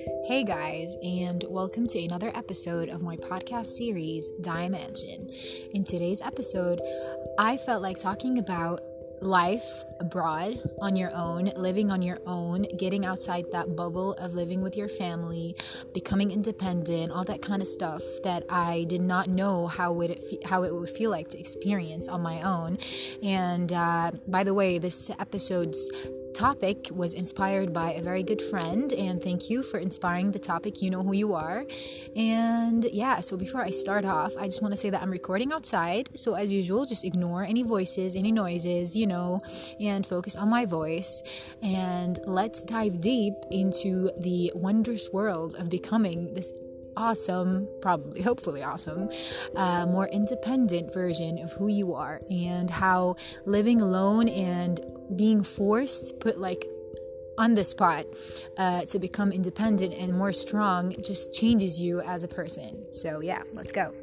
Hey guys, and welcome to another episode of my podcast series, Dimension. In today's episode, I felt like talking about life abroad on your own, living on your own, getting outside that bubble of living with your family, becoming independent, all that kind of stuff that I did not know how would it fe- how it would feel like to experience on my own. And uh, by the way, this episode's topic was inspired by a very good friend and thank you for inspiring the topic. You know who you are. And yeah so before i start off i just want to say that i'm recording outside. So as usual just ignore any voices any noises you know and focus on my voice. And let's dive deep into the wondrous world of becoming this awesome, probably, hopefully awesome, uh, more independent version of who you are and how living alone and being forced, put like on the spot uh, to become independent and more strong just changes you as a person. So, yeah, let's go.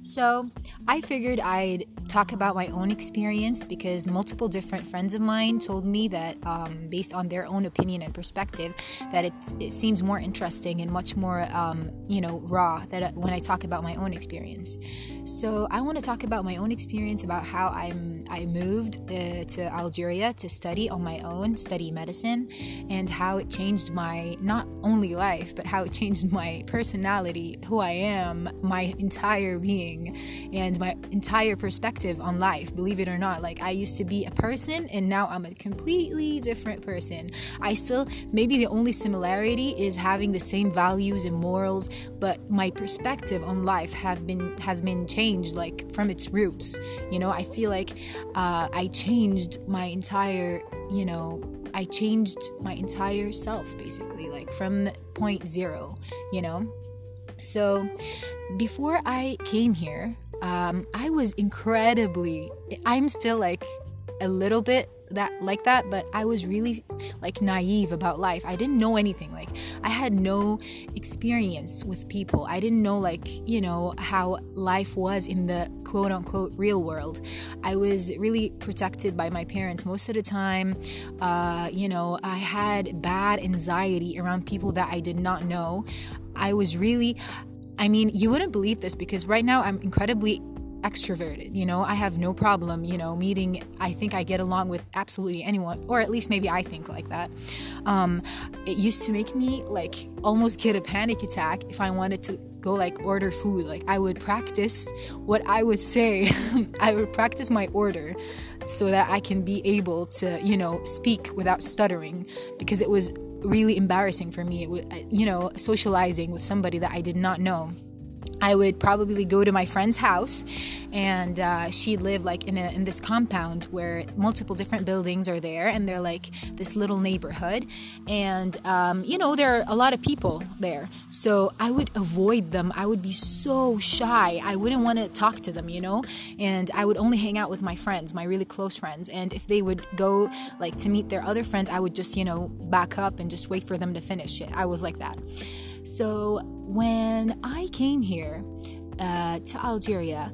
So, I figured I'd talk about my own experience because multiple different friends of mine told me that, um, based on their own opinion and perspective, that it, it seems more interesting and much more, um, you know, raw that uh, when I talk about my own experience. So I want to talk about my own experience about how I'm I moved uh, to Algeria to study on my own, study medicine, and how it changed my not only life but how it changed my personality, who I am, my entire being, and my entire perspective perspective on life, believe it or not. Like I used to be a person and now I'm a completely different person. I still, maybe the only similarity is having the same values and morals, but my perspective on life have been has been changed like from its roots. You know, I feel like uh, I changed my entire, you know, I changed my entire self basically, like from point zero, you know. So before I came here, um, I was incredibly, I'm still like a little bit that like that but i was really like naive about life. I didn't know anything like i had no experience with people. I didn't know like you know how life was in the quote unquote real world. I was really protected by my parents most of the time. Uh, you know i had bad anxiety around people that i did not know. I was really I mean, you wouldn't believe this because right now I'm incredibly extroverted. You know, I have no problem, you know, meeting. I think I get along with absolutely anyone, or at least maybe I think like that. Um, it used to make me like almost get a panic attack if I wanted to go like order food. Like I would practice what I would say, I would practice my order so that I can be able to, you know, speak without stuttering because it was really embarrassing for me. It was, uh, you know, socializing with somebody that I did not know. I would probably go to my friend's house, and uh, she lived like in a in this compound where multiple different buildings are there, and they're like this little neighborhood, and um, you know there are a lot of people there. So I would avoid them. I would be so shy. I wouldn't want to talk to them, you know, and I would only hang out with my friends, my really close friends. And if they would go like to meet their other friends, I would just you know back up and just wait for them to finish it. I was like that. So when I came here uh, to Algeria,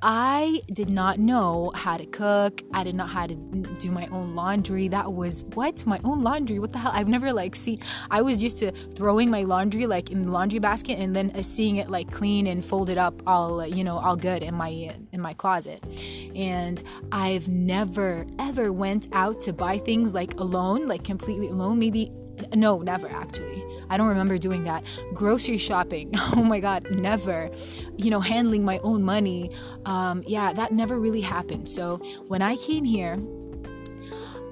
I did not know how to cook. I did not how to do my own laundry. That was what my own laundry. What the hell? I've never like seen. I was used to throwing my laundry like in the laundry basket and then uh, seeing it like clean and folded up, all uh, you know, all good in my in my closet. And I've never ever went out to buy things like alone, like completely alone. Maybe no, never actually. I don't remember doing that. Grocery shopping. Oh my God, never. You know, handling my own money. Um, yeah, that never really happened. So when I came here,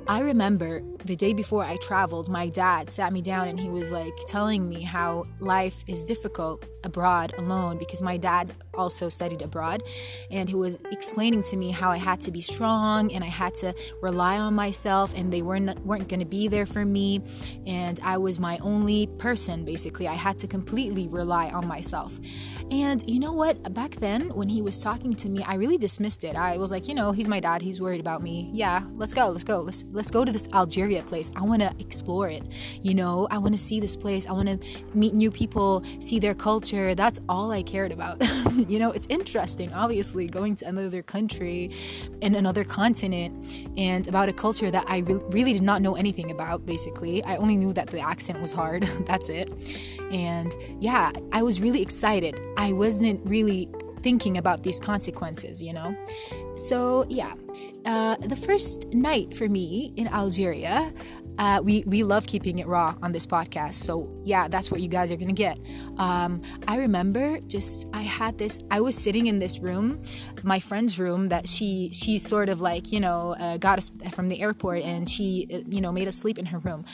I remember the day before I traveled, my dad sat me down and he was like telling me how life is difficult abroad alone because my dad also studied abroad and he was explaining to me how I had to be strong and I had to rely on myself and they weren't weren't going to be there for me and I was my only person basically I had to completely rely on myself And you know what? Back then, when he was talking to me, I really dismissed it. I was like, you know, he's my dad. He's worried about me. Yeah, let's go. Let's go. Let's let's go to this Algeria place. I want to explore it. You know, I want to see this place. I want to meet new people, see their culture. That's all I cared about. you know, it's interesting, obviously, going to another country in another continent and about a culture that I re- really did not know anything about, basically. I only knew that the accent was hard. That's it. And yeah, I was really excited. I wasn't really thinking about these consequences, you know? So, yeah, uh, the first night for me in Algeria, uh, we we love keeping it raw on this podcast, so yeah, that's what you guys are gonna get. Um, I remember just I had this. I was sitting in this room, my friend's room that she she sort of like you know uh, got us from the airport, and she uh, you know made us sleep in her room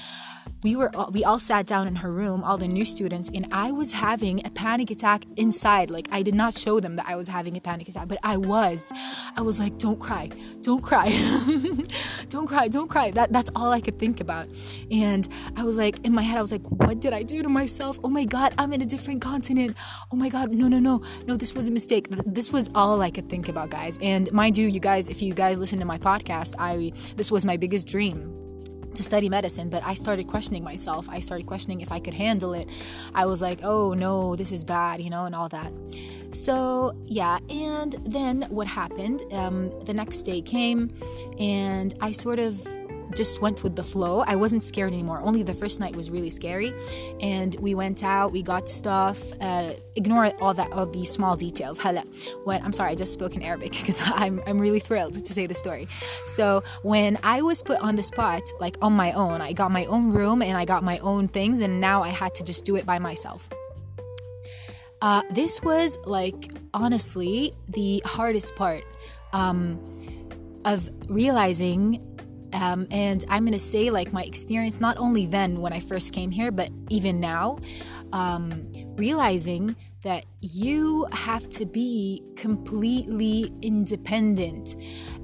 we were all, we all sat down in her room all the new students and i was having a panic attack inside. Like i did not show them that i was having a panic attack but i was. I was like don't cry. Don't cry. Don't cry. Don't cry. That that's all i could think about. And i was like in my head i was like what did i do to myself? Oh my god i'm in a different continent. Oh my god no no no. No this was a mistake. This was all i could think about guys. And mind you you guys if you guys listen to my podcast i this was my biggest dream to study medicine, but I started questioning myself. I started questioning if I could handle it. I was like, oh no, this is bad, you know, and all that. So, yeah, and then what happened? Um, the next day came, and I sort of just went with the flow. I wasn't scared anymore. Only the first night was really scary. And we went out, we got stuff. Uh, ignore all that, all these small details. Hala. When I'm sorry, I just spoke in Arabic because I'm I'm really thrilled to say the story. So when I was put on the spot, like on my own, I got my own room and I got my own things, and now I had to just do it by myself. Uh, this was like honestly the hardest part um, of realizing um, and I'm going to say, like, my experience, not only then when I first came here, but even now, um, realizing that you have to be completely independent.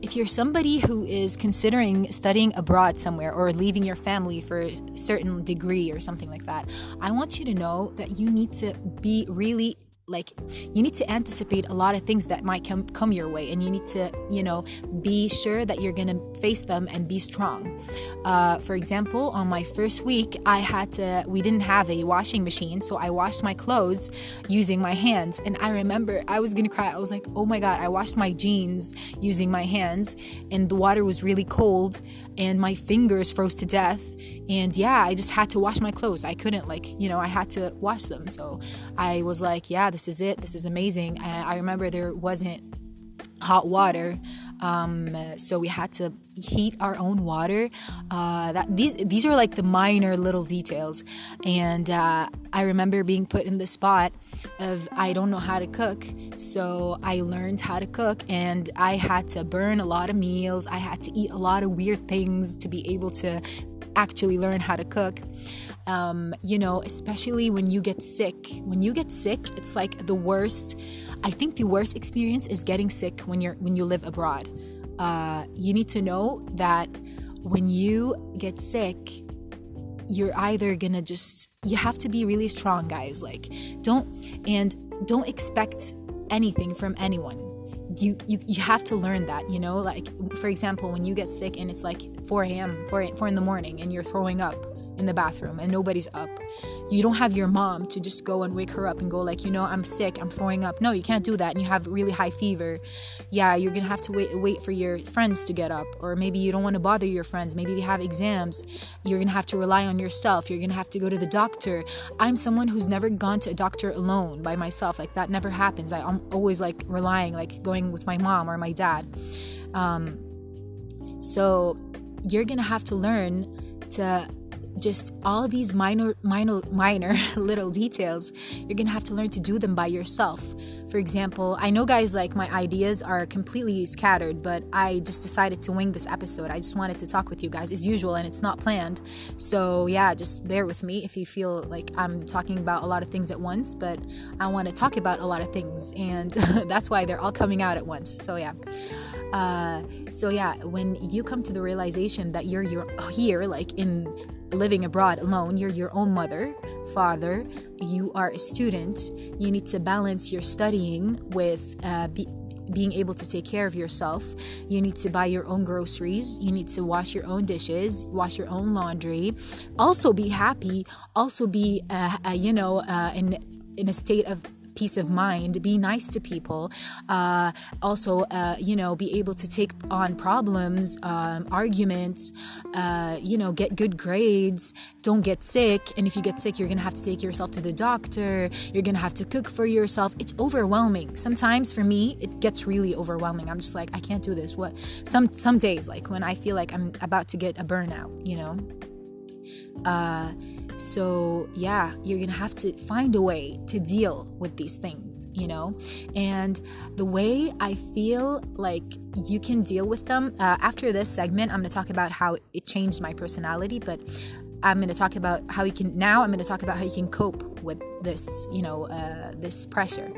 If you're somebody who is considering studying abroad somewhere or leaving your family for a certain degree or something like that, I want you to know that you need to be really like you need to anticipate a lot of things that might come come your way and you need to you know be sure that you're gonna face them and be strong. Uh, for example on my first week i had to we didn't have a washing machine so i washed my clothes using my hands. And i remember i was gonna cry. I was like oh my god i washed my jeans using my hands and the water was really cold and my fingers froze to death. And yeah i just had to wash my clothes. I couldn't like you know i had to wash them. So i was like yeah this is it this is amazing. I remember there wasn't hot water um, so we had to heat our own water. Uh, that these these are like the minor little details. And uh, i remember being put in the spot of i don't know how to cook so i learned how to cook and i had to burn a lot of meals. I had to eat a lot of weird things to be able to actually learn how to cook. Um, you know, especially when you get sick. When you get sick, it's like the worst. I think the worst experience is getting sick when you're when you live abroad. Uh, you need to know that when you get sick, you're either gonna just you have to be really strong, guys. Like don't and don't expect anything from anyone you, you you have to learn that you know like for example when you get sick and it's like 4 a.m 4, 4 in the morning and you're throwing up in the bathroom and nobody's up. You don't have your mom to just go and wake her up and go like, you know, I'm sick, I'm throwing up. No, you can't do that. And you have really high fever. Yeah, you're gonna have to wait wait for your friends to get up, or maybe you don't want to bother your friends. Maybe they have exams. You're gonna have to rely on yourself. You're gonna have to go to the doctor. I'm someone who's never gone to a doctor alone by myself. Like that never happens. I, am always like relying, like going with my mom or my dad. Um, so you're gonna have to learn to just all these minor minor minor little details you're gonna have to learn to do them by yourself. For example i know guys like my ideas are completely scattered but i just decided to wing this episode. I just wanted to talk with you guys as usual and it's not planned. So yeah just bear with me if you feel like i'm talking about a lot of things at once but i want to talk about a lot of things and that's why they're all coming out at once. So yeah Uh, so yeah, when you come to the realization that you're you're here, like in living abroad alone, you're your own mother, father, you are a student, you need to balance your studying with uh, be, being able to take care of yourself. You need to buy your own groceries. You need to wash your own dishes, wash your own laundry. Also, be happy. Also, be, uh, uh, you know, uh, in in a state of peace of mind, be nice to people, uh, also, uh, you know, be able to take on problems, um, arguments, uh, you know, get good grades, don't get sick. And if you get sick, you're going to have to take yourself to the doctor, you're going to have to cook for yourself. It's overwhelming. Sometimes for me, it gets really overwhelming. I'm just like, I can't do this. What? Some, some days, like when I feel like I'm about to get a burnout, you know? Uh, so, yeah, you're gonna have to find a way to deal with these things, you know? And the way I feel like you can deal with them, uh, after this segment, I'm gonna talk about how it changed my personality, but I'm going to talk about how you can now I'm going to talk about how you can cope with this you know uh, this pressure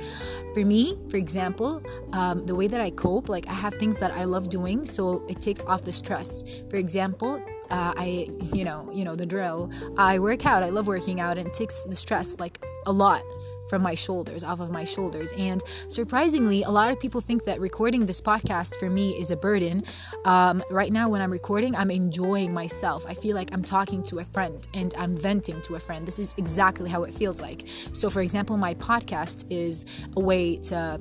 for me for example um, the way that I cope like I have things that I love doing so it takes off the stress for example uh, I, you know, you know the drill. I work out. I love working out, and it takes the stress like a lot from my shoulders, off of my shoulders. And surprisingly, a lot of people think that recording this podcast for me is a burden. Um, right now, when I'm recording, I'm enjoying myself. I feel like I'm talking to a friend and I'm venting to a friend. This is exactly how it feels like. So, for example, my podcast is a way to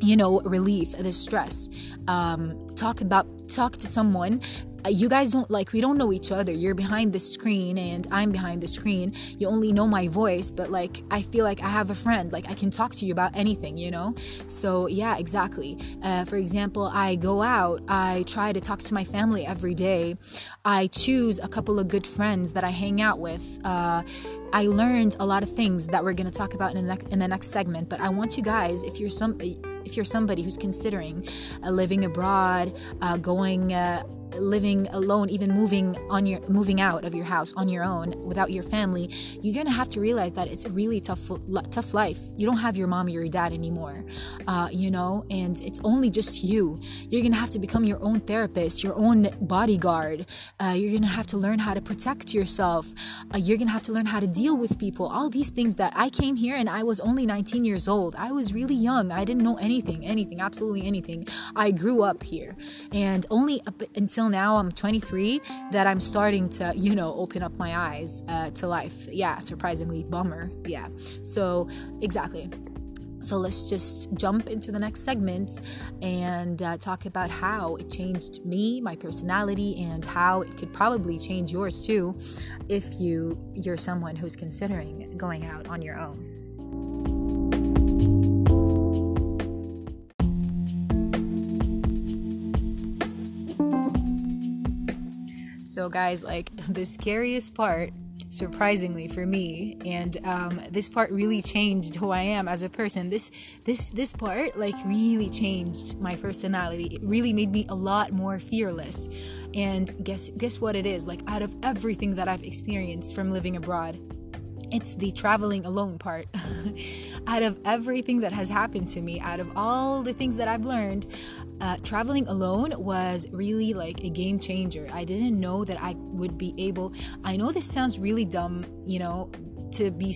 you know relieve the stress um, talk about talk to someone you guys don't like we don't know each other. You're behind the screen and i'm behind the screen. You only know my voice but like i feel like i have a friend. Like i can talk to you about anything you know? So yeah exactly. Uh, for example i go out i try to talk to my family every day. I choose a couple of good friends that i hang out with. Uh, i learned a lot of things that we're going to talk about in the next in the next segment but i want you guys if you're some if you're somebody who's considering uh, living abroad uh, going uh, living alone even moving on your moving out of your house on your own without your family you're gonna have to realize that it's a really tough tough life. You don't have your mom or your dad anymore uh, you know and it's only just you. You're gonna have to become your own therapist your own bodyguard. Uh, you're gonna have to learn how to protect yourself. Uh, you're gonna have to learn how to deal with people. All these things that i came here and i was only 19 years old. I was really young. I didn't know anything anything absolutely anything. I grew up here. And only up until until now, I'm 23, that I'm starting to, you know, open up my eyes uh, to life. Yeah, surprisingly, bummer. Yeah. So, exactly. So let's just jump into the next segment and uh, talk about how it changed me, my personality, and how it could probably change yours too, if you you're someone who's considering going out on your own. So, guys, like the scariest part, surprisingly for me, and um, this part really changed who I am as a person. This, this, this part like really changed my personality. It really made me a lot more fearless. And guess, guess what it is? Like out of everything that I've experienced from living abroad, it's the traveling alone part. out of everything that has happened to me, out of all the things that I've learned, uh, traveling alone was really like a game changer. I didn't know that I would be able. I know this sounds really dumb, you know, to be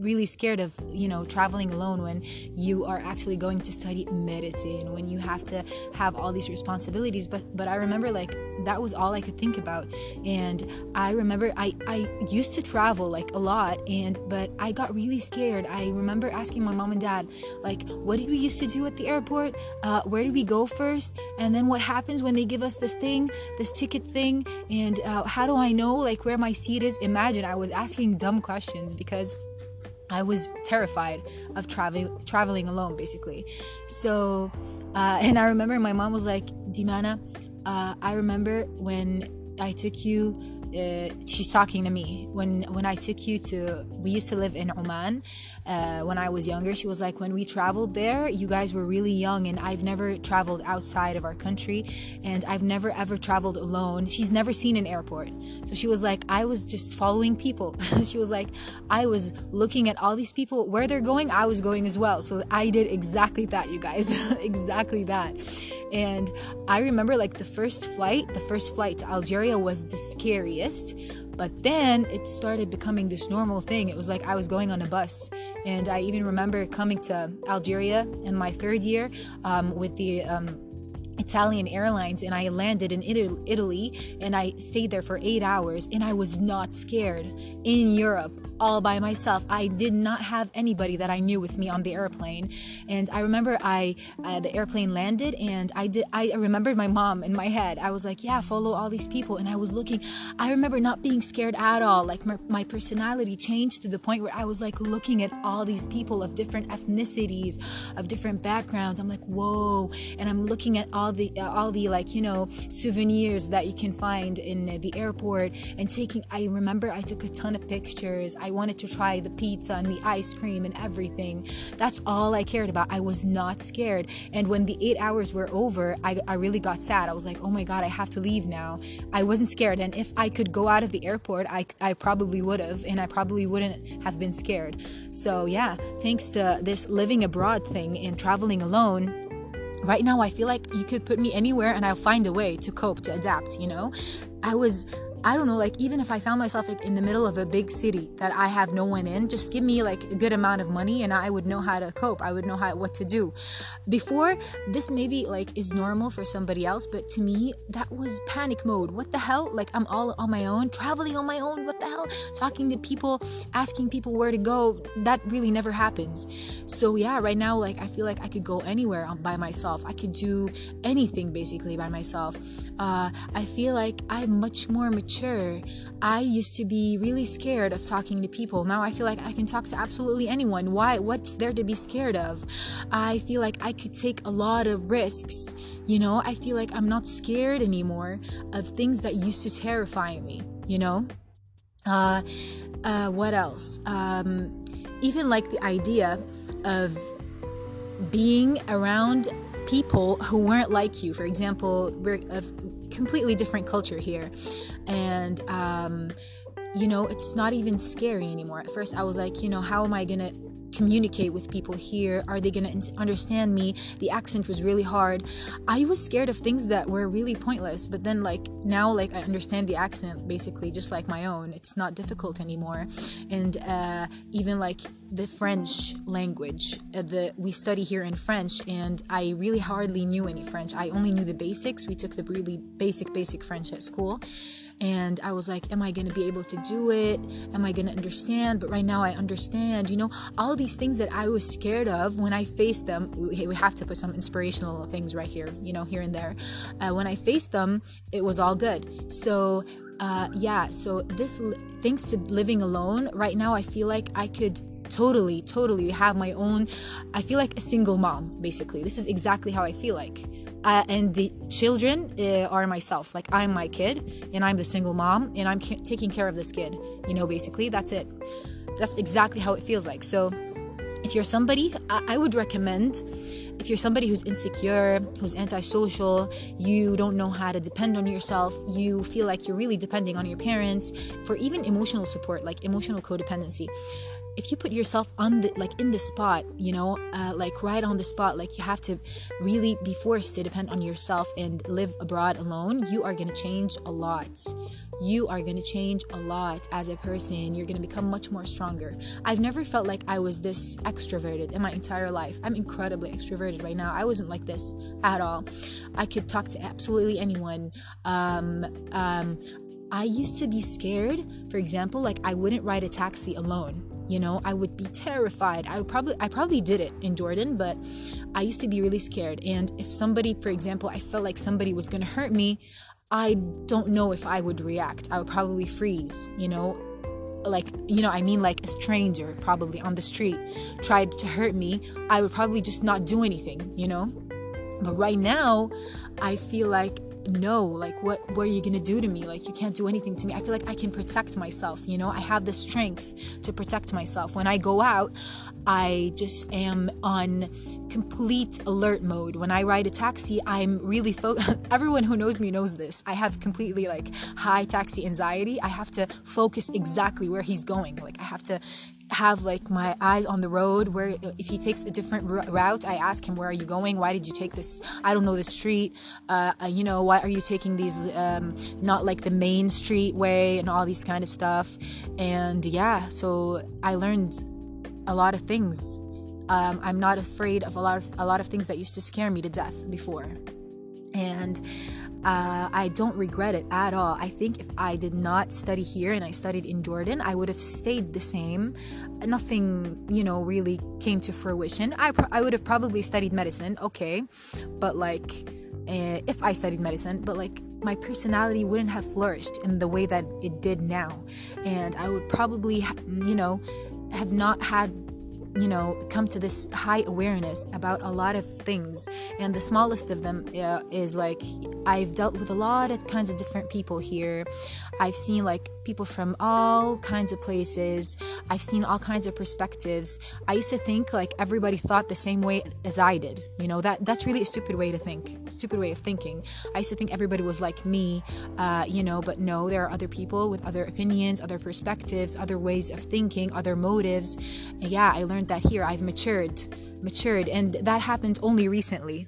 really scared of you know traveling alone when you are actually going to study medicine when you have to have all these responsibilities. But but i remember like that was all i could think about. And i remember i i used to travel like a lot and but i got really scared. I remember asking my mom and dad like what did we used to do at the airport? Uh, where did we go first? And then what happens when they give us this thing this ticket thing? And uh, how do i know like where my seat is? Imagine i was asking dumb questions because I was terrified of traveling traveling alone, basically. So, uh, and I remember my mom was like, "Dimana, uh, I remember when I took you uh, she's talking to me. When when I took you to we used to live in Oman uh, when I was younger she was like when we traveled there you guys were really young and I've never traveled outside of our country and I've never ever traveled alone. She's never seen an airport. So she was like I was just following people. She was like I was looking at all these people where they're going I was going as well. So I did exactly that you guys. Exactly that. And I remember like the first flight the first flight to Algeria was the scariest but then it started becoming this normal thing. It was like I was going on a bus. And I even remember coming to Algeria in my third year um, with the. Um, Italian Airlines and I landed in Italy and I stayed there for eight hours and I was not scared in Europe all by myself. I did not have anybody that I knew with me on the airplane. And I remember I uh, the airplane landed and I did I remembered my mom in my head. I was like, yeah, follow all these people and I was looking. I remember not being scared at all. Like my, my personality changed to the point where I was like looking at all these people of different ethnicities, of different backgrounds. I'm like, "Whoa." And I'm looking at all the uh, all the like, you know, souvenirs that you can find in the airport and taking I remember I took a ton of pictures. I I wanted to try the pizza and the ice cream and everything. That's all I cared about. I was not scared. And when the eight hours were over, I, I really got sad. I was like, oh my God, I have to leave now. I wasn't scared. And if I could go out of the airport, I, I probably would have. And I probably wouldn't have been scared. So, yeah, thanks to this living abroad thing and traveling alone right now i feel like you could put me anywhere and i'll find a way to cope to adapt you know i was I don't know, like even if I found myself like, in the middle of a big city that I have no one in, just give me like a good amount of money and I would know how to cope. I would know how what to do. Before this maybe like is normal for somebody else, but to me that was panic mode. What the hell? Like I'm all on my own, traveling on my own. What the hell? Talking to people, asking people where to go. That really never happens. So yeah, right now like I feel like I could go anywhere by myself. I could do anything basically by myself. Uh, I feel like I'm much more mature mature. I used to be really scared of talking to people. Now I feel like I can talk to absolutely anyone. Why? What's there to be scared of? I feel like I could take a lot of risks. You know, I feel like I'm not scared anymore of things that used to terrify me, you know? Uh, uh, what else? Um, even like the idea of being around people who weren't like you. For example, completely different culture here, and um, you know, it's not even scary anymore. At first, I was like, you know, how am I gonna communicate with people here? Are they going to understand me? The accent was really hard. I was scared of things that were really pointless, but then like now like I understand the accent basically just like my own. It's not difficult anymore. And uh, even like the French language, uh, the we study here in French and I really hardly knew any French. I only knew the basics. We took the really basic basic French at school and I was like, Am I going to be able to do it? Am I going to understand? But right now I understand. You know, all these things that I was scared of when I faced them, we, have to put some inspirational things right here, you know, here and there. Uh, when I faced them, it was all good. So, uh, yeah, so this, thanks to living alone, right now I feel like I could totally, totally have my own. I feel like a single mom, basically. This is exactly how I feel like uh, and the children uh, are myself. Like i'm my kid and i'm the single mom and i'm ca- taking care of this kid you know basically. That's it. That's exactly how it feels like. So if you're somebody I, I would recommend if you're somebody who's insecure, who's antisocial, you don't know how to depend on yourself, you feel like you're really depending on your parents for even emotional support, like emotional codependency, if you put yourself on the like in the spot you know uh, like right on the spot like you have to really be forced to depend on yourself and live abroad alone you are going to change a lot. You are going to change a lot as a person. You're going to become much more stronger. I've never felt like i was this extroverted in my entire life. I'm incredibly extroverted right now. I wasn't like this at all. I could talk to absolutely anyone. Um, um, I used to be scared, for example, like I wouldn't ride a taxi alone you know i would be terrified. I probably i probably did it in jordan but i used to be really scared. And if somebody for example i felt like somebody was going to hurt me i don't know if i would react. I would probably freeze you know? Like you know i mean like a stranger probably on the street tried to hurt me i would probably just not do anything you know? But right now i feel like no like what what are you gonna do to me? Like you can't do anything to me. I feel like i can protect myself you know? I have the strength to protect myself. When i go out i just am on complete alert mode. When i ride a taxi i'm really focused everyone who knows me knows this. I have completely like high taxi anxiety. I have to focus exactly where he's going. Like i have to have like my eyes on the road where if he takes a different route i ask him where are you going? Why did you take this i don't know the street uh, you know why are you taking these um, not like the main street way and all these kind of stuff? And yeah so i learned a lot of things. Um, i'm not afraid of a lot of a lot of things that used to scare me to death before. And uh, I don't regret it at all. I think if I did not study here and I studied in Jordan, I would have stayed the same. Nothing, you know, really came to fruition. I, pro- I would have probably studied medicine, okay, but like, uh, if I studied medicine, but like, my personality wouldn't have flourished in the way that it did now. And I would probably, you know, have not had you know come to this high awareness about a lot of things. And the smallest of them uh, is like i've dealt with a lot of kinds of different people here. I've seen like people from all kinds of places. I've seen all kinds of perspectives. I used to think like everybody thought the same way as i did you know? That that's really a stupid way to think stupid way of thinking. I used to think everybody was like me uh, you know? But no there are other people with other opinions other perspectives other ways of thinking other motives. And yeah i learned learned that here. I've matured, matured, and that happened only recently.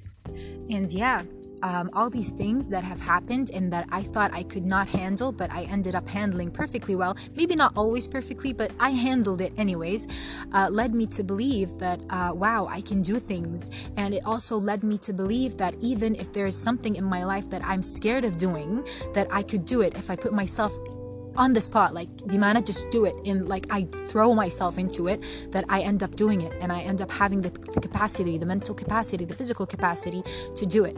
And yeah, um, all these things that have happened and that I thought I could not handle, but I ended up handling perfectly well. Maybe not always perfectly, but I handled it anyways. Uh, led me to believe that, uh, wow, I can do things. And it also led me to believe that even if there is something in my life that I'm scared of doing, that I could do it if I put myself on the spot like dimana just do it and like i throw myself into it that i end up doing it and i end up having the, the capacity the mental capacity the physical capacity to do it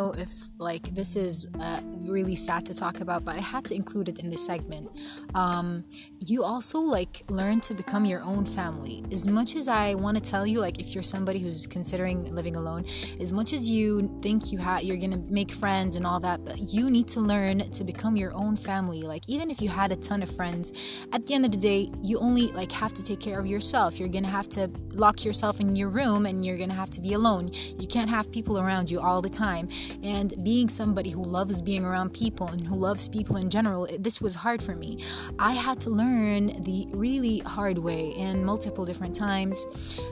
know if like this is uh, really sad to talk about, but I had to include it in this segment. Um, you also like learn to become your own family. As much as I want to tell you, like if you're somebody who's considering living alone, as much as you think you have, you're gonna make friends and all that, but you need to learn to become your own family. Like even if you had a ton of friends, at the end of the day, you only like have to take care of yourself. You're gonna have to lock yourself in your room, and you're gonna have to be alone. You can't have people around you all the time. And being somebody who loves being around people and who loves people in general, this was hard for me. I had to learn the really hard way in multiple different times,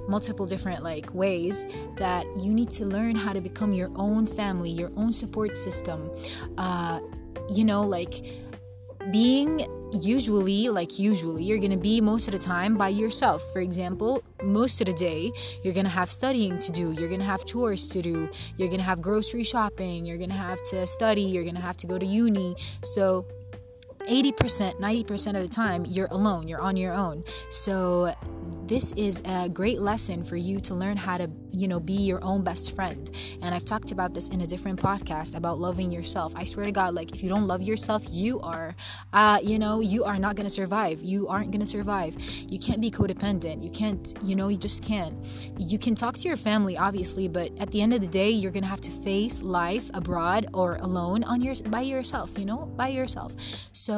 multiple different like ways that you need to learn how to become your own family, your own support system. Uh, you know, like being usually like usually you're going to be most of the time by yourself. For example most of the day you're going to have studying to do you're going to have chores to do you're going to have grocery shopping you're going to have to study you're going to have to go to uni. So 80% 90% of the time you're alone you're on your own. So this is a great lesson for you to learn how to you know be your own best friend. And i've talked about this in a different podcast about loving yourself. I swear to god like if you don't love yourself you are uh you know you are not gonna survive. You aren't gonna survive. You can't be codependent. You can't you know you just can't. You can talk to your family obviously but at the end of the day you're gonna have to face life abroad or alone on your by yourself you know by yourself. So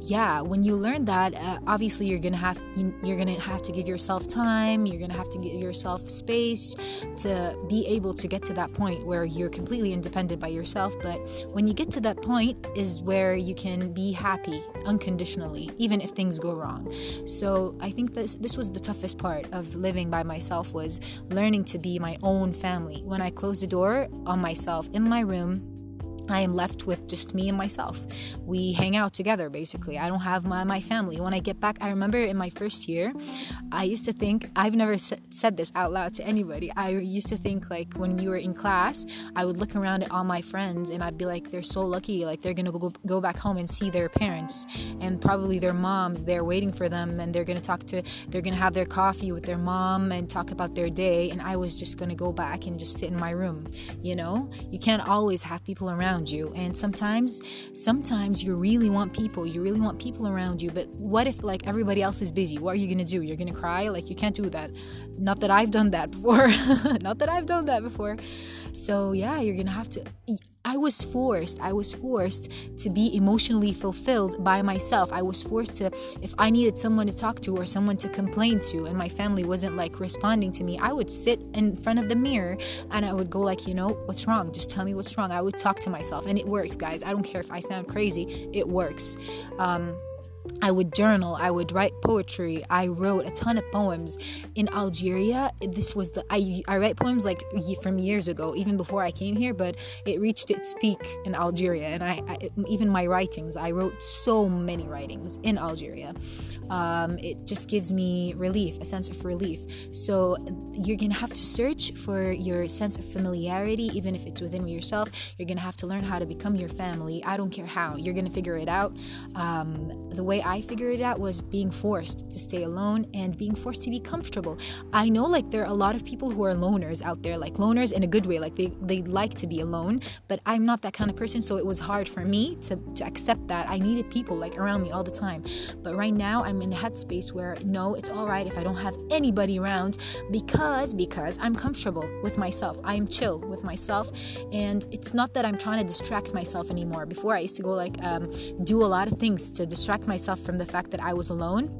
yeah when you learn that uh, obviously you're gonna have you're gonna have to give yourself time you're gonna have to give yourself space to be able to get to that point where you're completely independent by yourself. But when you get to that point, is where you can be happy unconditionally, even if things go wrong. So I think this this was the toughest part of living by myself was learning to be my own family. When I closed the door on myself in my room I am left with just me and myself. We hang out together basically. I don't have my, my family. When I get back, I remember in my first year, I used to think, I've never said this out loud to anybody. I used to think like when we were in class, I would look around at all my friends and I'd be like, they're so lucky. Like they're going to go, go back home and see their parents and probably their moms. They're waiting for them and they're going to talk to, they're going to have their coffee with their mom and talk about their day. And I was just going to go back and just sit in my room. You know, you can't always have people around around you. And sometimes, sometimes you really want people. You really want people around you. But what if like everybody else is busy? What are you gonna do? You're gonna cry? Like you can't do that. Not that I've done that before. Not that I've done that before. So yeah, you're gonna have to I was forced, I was forced to be emotionally fulfilled by myself. I was forced to, if I needed someone to talk to or someone to complain to, and my family wasn't like responding to me, I would sit in front of the mirror and I would go, like, you know, what's wrong? Just tell me what's wrong. I would talk to myself, and it works, guys. I don't care if I sound crazy, it works. Um, I would journal, I would write poetry. I wrote a ton of poems. In Algeria, this was the I I write poems like from years ago, even before I came here, but it reached its peak in Algeria and I, I even my writings, I wrote so many writings in Algeria. Um, it just gives me relief, a sense of relief. So you're gonna have to search for your sense of familiarity, even if it's within yourself. You're gonna have to learn how to become your family. I don't care how. You're gonna figure it out. Um, the way I figured it out was being forced to stay alone and being forced to be comfortable. I know like there are a lot of people who are loners out there, like loners in a good way, like they, they like to be alone, but I'm not that kind of person, so it was hard for me to, to accept that. I needed people like around me all the time. But right now I'm in a headspace where no, it's all right if I don't have anybody around because because because I'm comfortable with myself. I'm chill with myself. And it's not that I'm trying to distract myself anymore. Before I used to go like um, do a lot of things to distract myself from the fact that I was alone.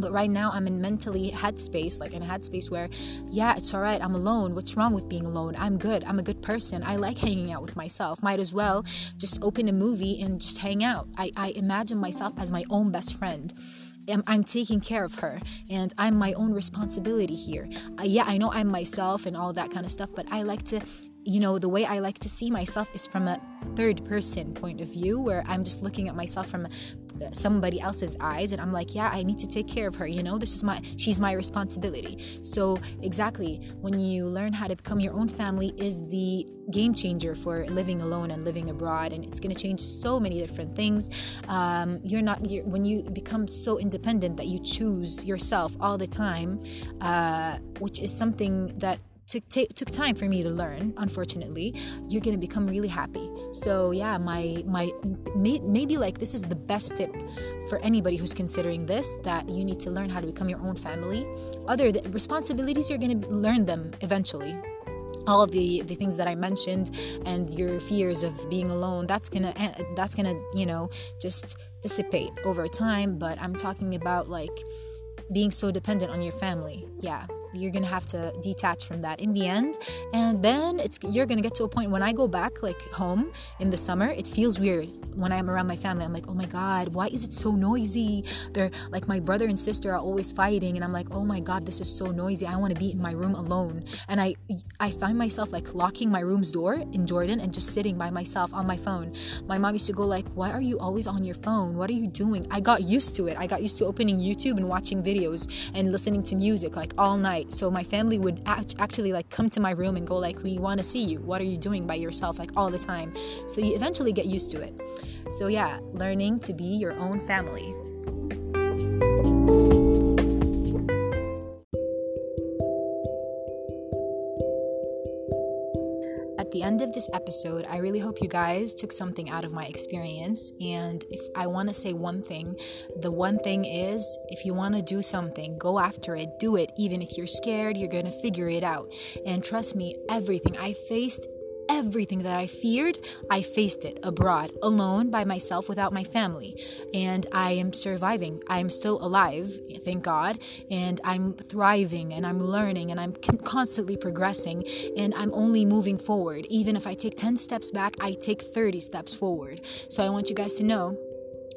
But right now i'm in mentally headspace like in a headspace where yeah it's all right i'm alone. What's wrong with being alone? I'm good. I'm a good person. I like hanging out with myself. Might as well just open a movie and just hang out. I, I imagine myself as my own best friend I'm taking care of her and I'm my own responsibility here. Uh, yeah, I know I'm myself and all that kind of stuff, but I like to you know, the way I like to see myself is from a third person point of view where I'm just looking at myself from somebody else's eyes and I'm like, yeah, I need to take care of her, you know? This is my she's my responsibility. So, exactly, when you learn how to become your own family is the game changer for living alone and living abroad and it's going to change so many different things. Um, you're not you're, when you become so independent that you choose yourself all the time, uh, which is something that took t- took time for me to learn unfortunately. You're gonna become really happy. So yeah my my may, maybe like this is the best tip for anybody who's considering this that you need to learn how to become your own family. Other th- responsibilities you're gonna learn them eventually. All the the things that I mentioned and your fears of being alone that's gonna eh, that's gonna you know just dissipate over time. But I'm talking about like being so dependent on your family. Yeah you're gonna have to detach from that in the end. And then it's you're gonna get to a point when i go back like home in the summer it feels weird. When i'm around my family i'm like oh my god why is it so noisy? They're like my brother and sister are always fighting and i'm like oh my god this is so noisy. I want to be in my room alone. And i i find myself like locking my room's door in jordan and just sitting by myself on my phone. My mom used to go like why are you always on your phone? What are you doing? I got used to it. I got used to opening youtube and watching videos and listening to music like all night so my family would act- actually like come to my room and go like we want to see you. What are you doing by yourself? like all the time. So you eventually get used to it. So yeah learning to be your own family at the end of this episode, I really hope you guys took something out of my experience. And if I want to say one thing, the one thing is if you want to do something, go after it, do it. Even if you're scared, you're going to figure it out. And trust me, everything I faced everything that I feared, I faced it abroad, alone, by myself, without my family. And I am surviving. I am still alive, thank God. And I'm thriving and I'm learning and I'm constantly progressing and I'm only moving forward. Even if I take 10 steps back, I take 30 steps forward. So I want you guys to know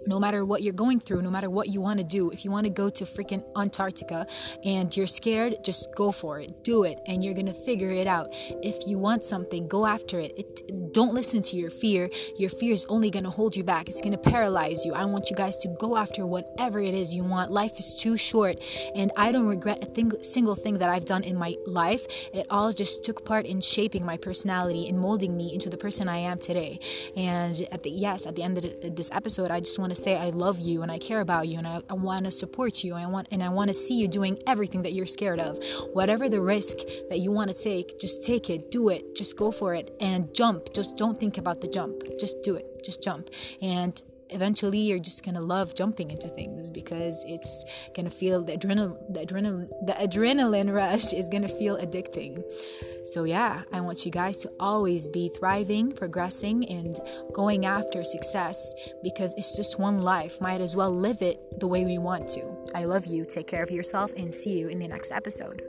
no matter what you're going through, no matter what you want to do, if you want to go to freaking Antarctica and you're scared, just go for it. Do it and you're going to figure it out. If you want something, go after it. it don't listen to your fear. Your fear is only going to hold you back. It's going to paralyze you. I want you guys to go after whatever it is you want. Life is too short and I don't regret a thing, single thing that I've done in my life. It all just took part in shaping my personality and molding me into the person I am today. And at the yes, at the end of this episode, I just want to say I love you and I care about you and I, I want to support you and I want and I want to see you doing everything that you're scared of. Whatever the risk that you want to take, just take it, do it, just go for it and jump. Just don't think about the jump. Just do it. Just jump. And eventually you're just gonna love jumping into things because it's gonna feel the adrenaline the adrenaline the adrenaline rush is gonna feel addicting. So yeah i want you guys to always be thriving progressing and going after success because it's just one life. Might as well live it the way we want to. I love you. Take care of yourself and see you in the next episode